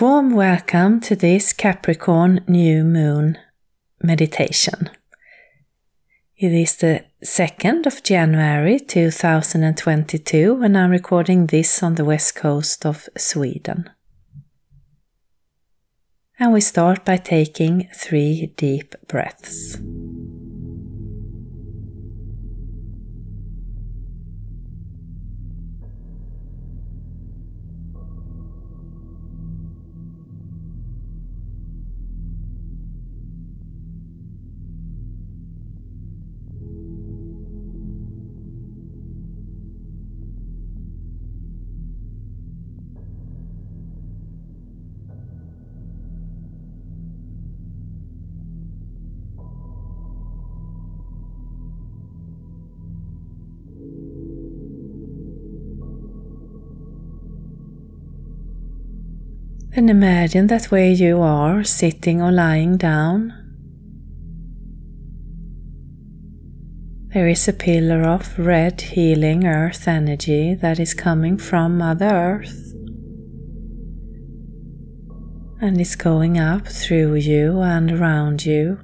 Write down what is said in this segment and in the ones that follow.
Warm welcome to this Capricorn new moon meditation. It is the 2nd of January 2022 and I'm recording this on the west coast of Sweden. And we start by taking three deep breaths. And imagine that where you are, sitting or lying down, there is a pillar of red healing earth energy that is coming from Mother Earth and is going up through you and around you.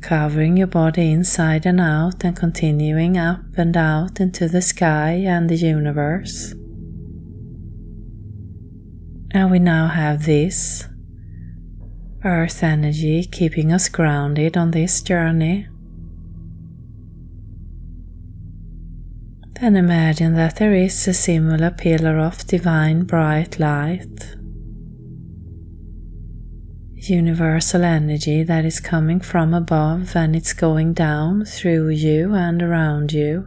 Covering your body inside and out and continuing up and out into the sky and the universe. And we now have this earth energy keeping us grounded on this journey. Then imagine that there is a similar pillar of divine bright light, universal energy that is coming from above and it's going down through you and around you.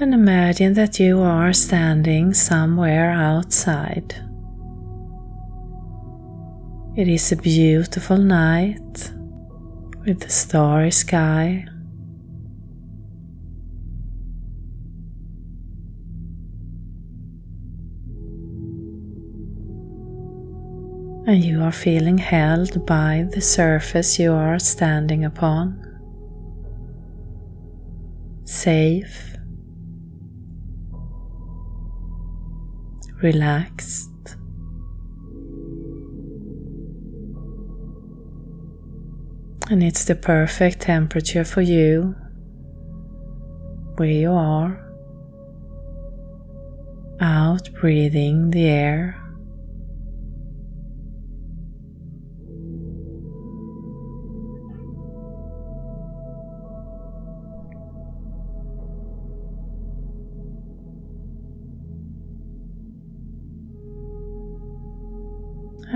And imagine that you are standing somewhere outside. It is a beautiful night with a starry sky. And you are feeling held by the surface you are standing upon. Safe relaxed. And it's the perfect temperature for you where you are. Out breathing the air.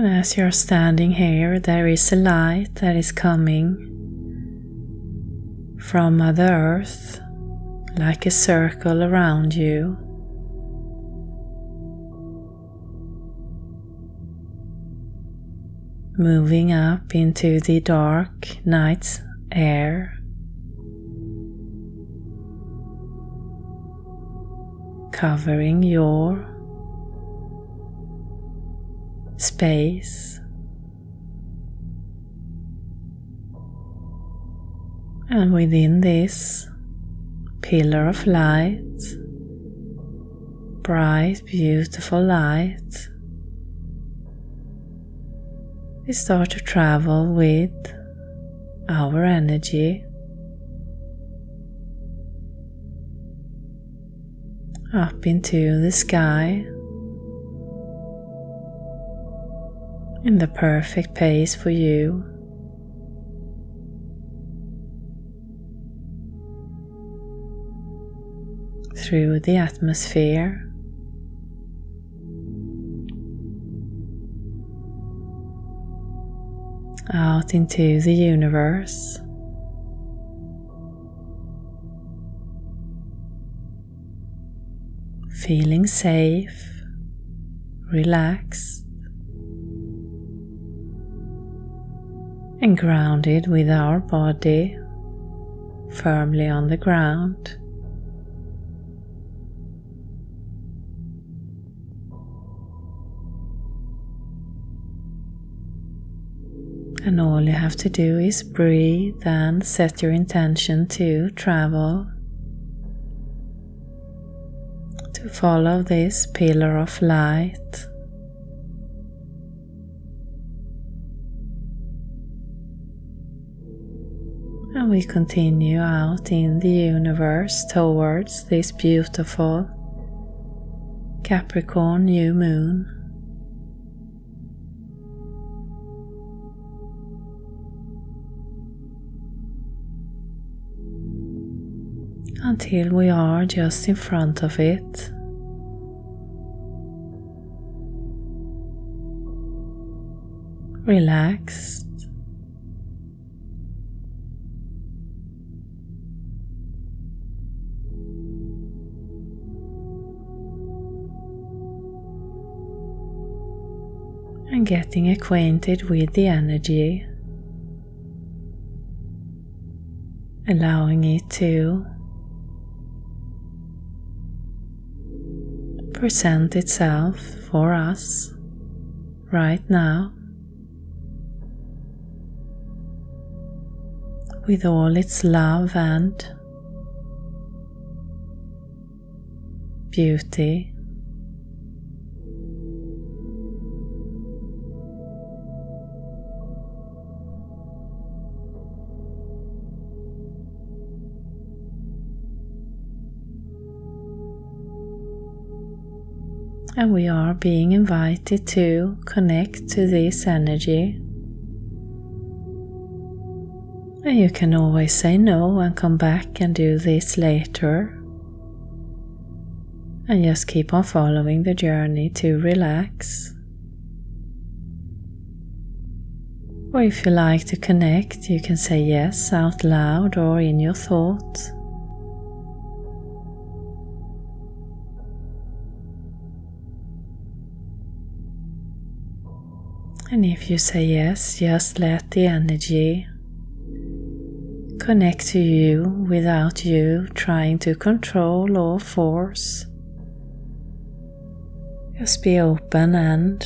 And as you're standing here, there is a light that is coming from Mother Earth like a circle around you. Moving up into the dark night's air. Covering your space. And within this pillar of light, bright, beautiful light, we start to travel with our energy up into the sky. In the perfect pace for you. Through the atmosphere. out into the universe. Feeling safe, relaxed, and grounded with our body firmly on the ground. And all you have to do is breathe and set your intention to travel, to follow this pillar of light. We continue out in the universe towards this beautiful Capricorn new moon. Until we are just in front of it. Relaxed getting acquainted with the energy, allowing it to present itself for us right now with all its love and beauty. And we are being invited to connect to this energy. And you can always say no and come back and do this later. And just keep on following the journey to relax. Or if you like to connect, you can say yes out loud or in your thoughts. And if you say yes, just let the energy connect to you without you trying to control or force. Just be open and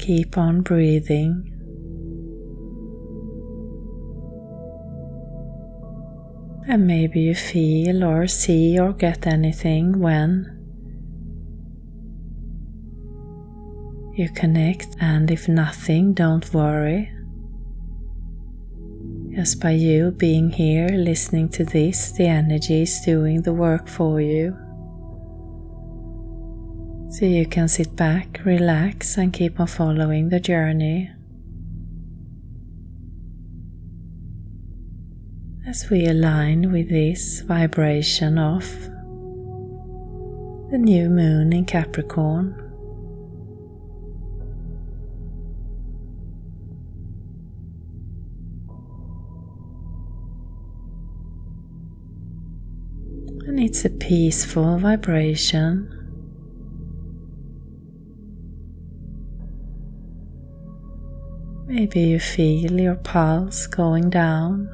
keep on breathing. And maybe you feel or see or get anything when You connect, and if nothing, don't worry. Just by you being here, listening to this, the energy is doing the work for you. So you can sit back, relax, and keep on following the journey. As we align with this vibration of the new moon in Capricorn. It's a peaceful vibration. Maybe you feel your pulse going down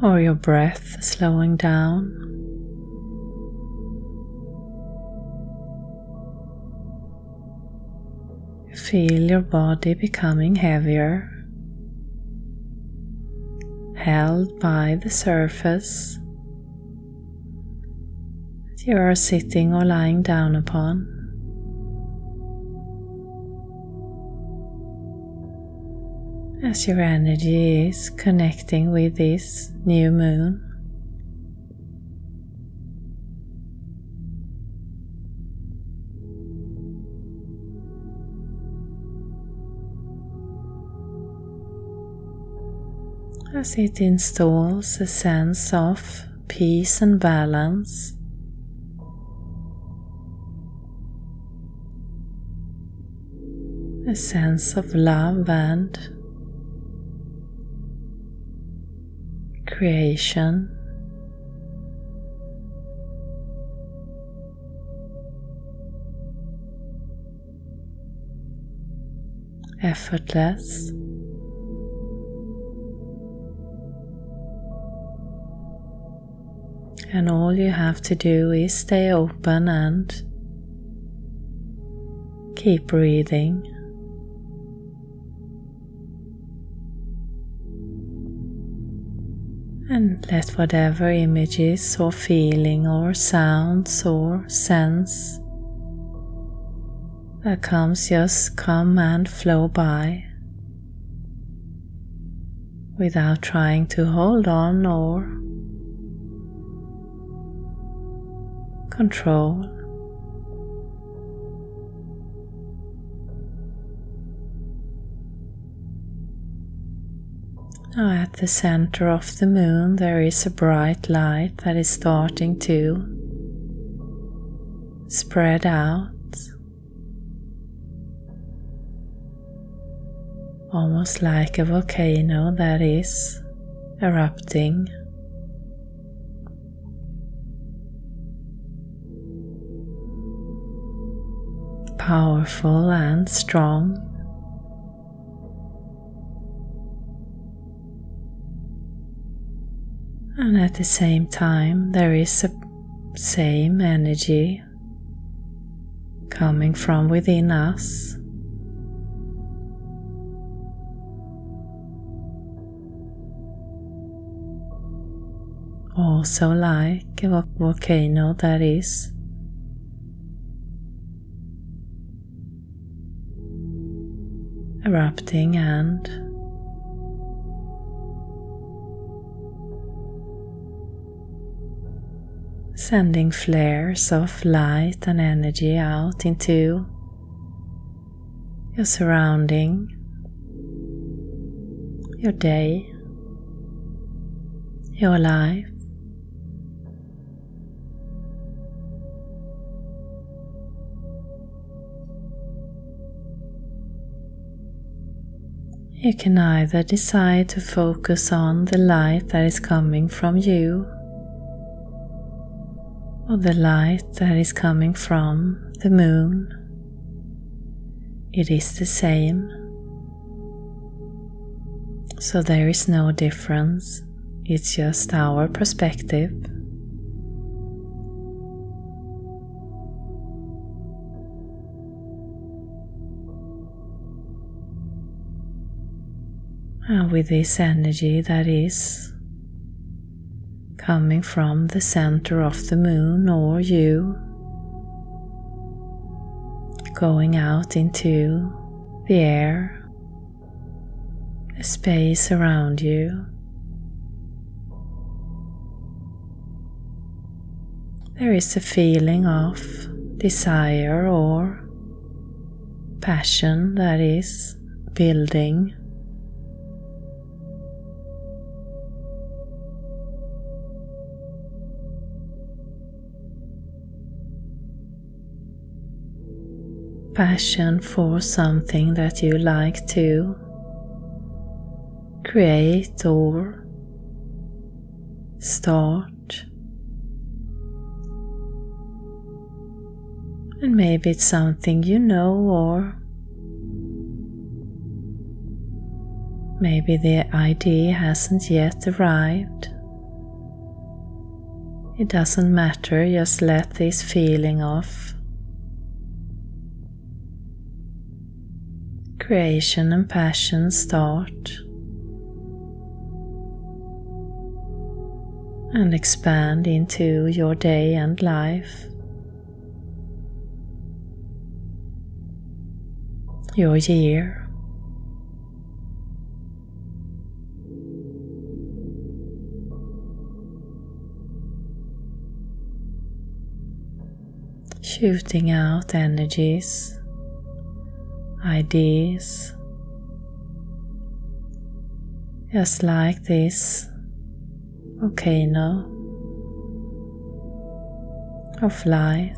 or your breath slowing down. Feel your body becoming heavier held by the surface that you are sitting or lying down upon. As your energy is connecting with this new moon. as it installs a sense of peace and balance. A sense of love and creation. effortless. And all you have to do is stay open and keep breathing. And let whatever images or feeling or sounds or sense that comes just come and flow by without trying to hold on or control. Now, at the center of the moon, there is a bright light that is starting to spread out, almost like a volcano that is erupting. Powerful and strong. And at the same time, there is a same energy coming from within us. Also, like a volcano that is erupting and sending flares of light and energy out into your surrounding, your day, your life. You can either decide to focus on the light that is coming from you or the light that is coming from the moon. It is the same. So there is no difference, it's just our perspective. And with this energy that is coming from the center of the moon or you, going out into the air, the space around you. There is a feeling of desire or passion that is building passion for something that you like to create or start. And maybe it's something you know, or maybe the idea hasn't yet arrived. It doesn't matter, just let this feeling of creation and passion start and expand into your day and life. Your year. Shooting out energies ideas just like this volcano of light.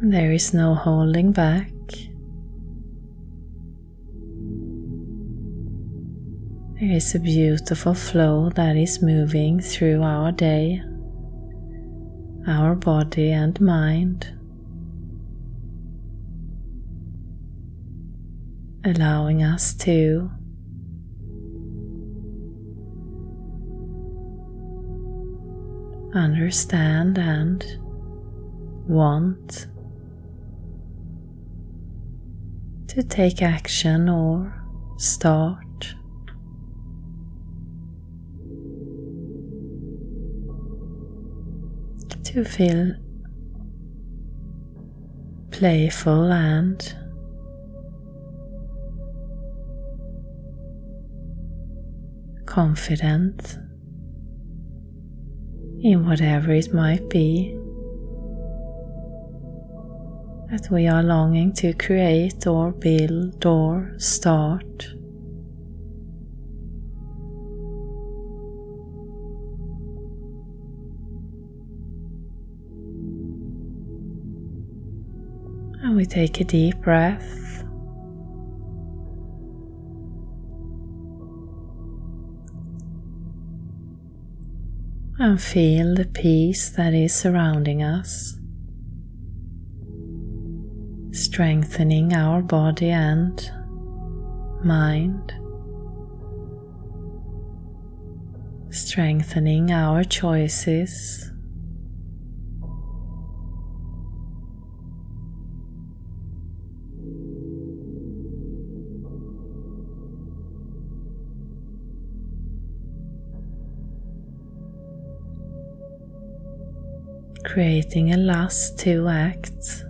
There is no holding back. There is a beautiful flow that is moving through our day, our body and mind, allowing us to understand and want to take action or start. To feel playful and confident in whatever it might be that we are longing to create or build or start. We take a deep breath. And feel the peace that is surrounding us strengthening our body and mind, strengthening our choices. Creating a last two acts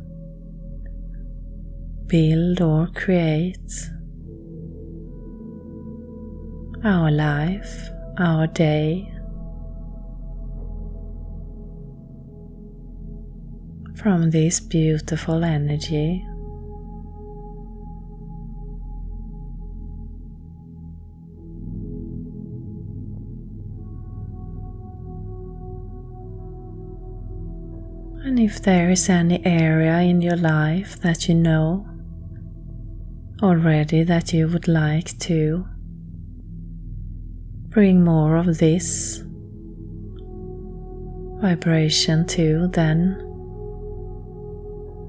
build or create our life, our day. From this beautiful energy. If there is any area in your life that you know already that you would like to bring more of this vibration to, then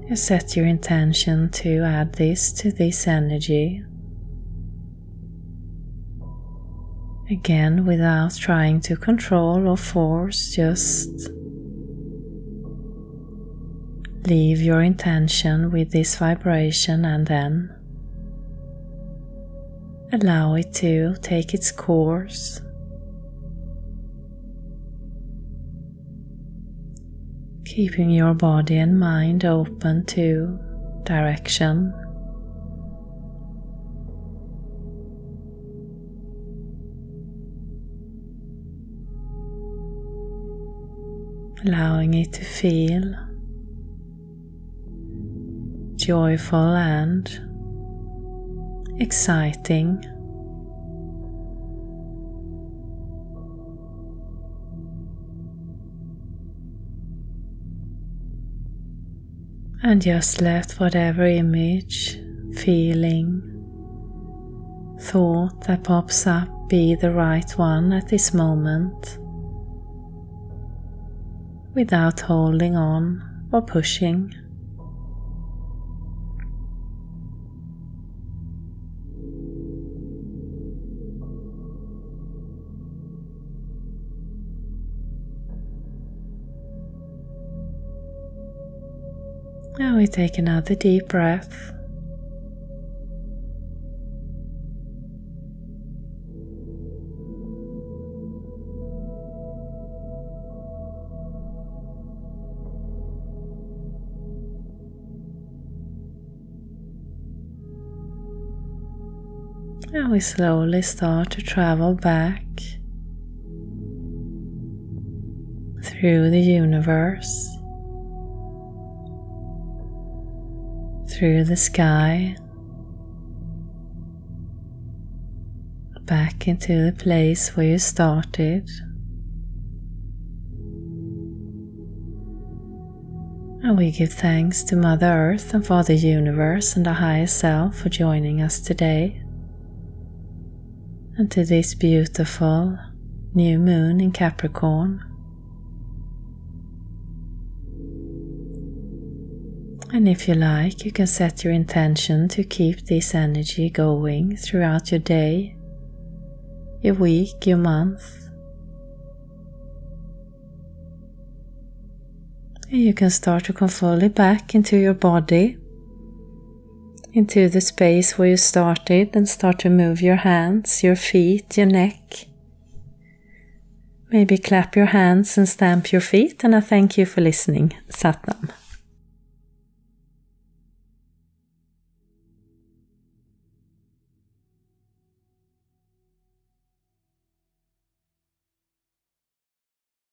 you set your intention to add this to this energy. Again, without trying to control or force, just leave your intention with this vibration and then Allow it to take its course. Keeping your body and mind open to direction. Allowing it to feel joyful and exciting. And just let whatever image, feeling, thought that pops up be the right one at this moment without holding on or pushing. We take another deep breath. And we slowly start to travel back through the universe. Through the sky back into the place where you started. And we give thanks to Mother Earth and Father Universe and the Higher Self for joining us today. And to this beautiful new moon in Capricorn. And if you like, you can set your intention to keep this energy going throughout your day, your week, your month, And you can start to come fully back into your body, into the space where you started, and start to move your hands, your feet, your neck. Maybe clap your hands and stamp your feet, and I thank you for listening. Satnam.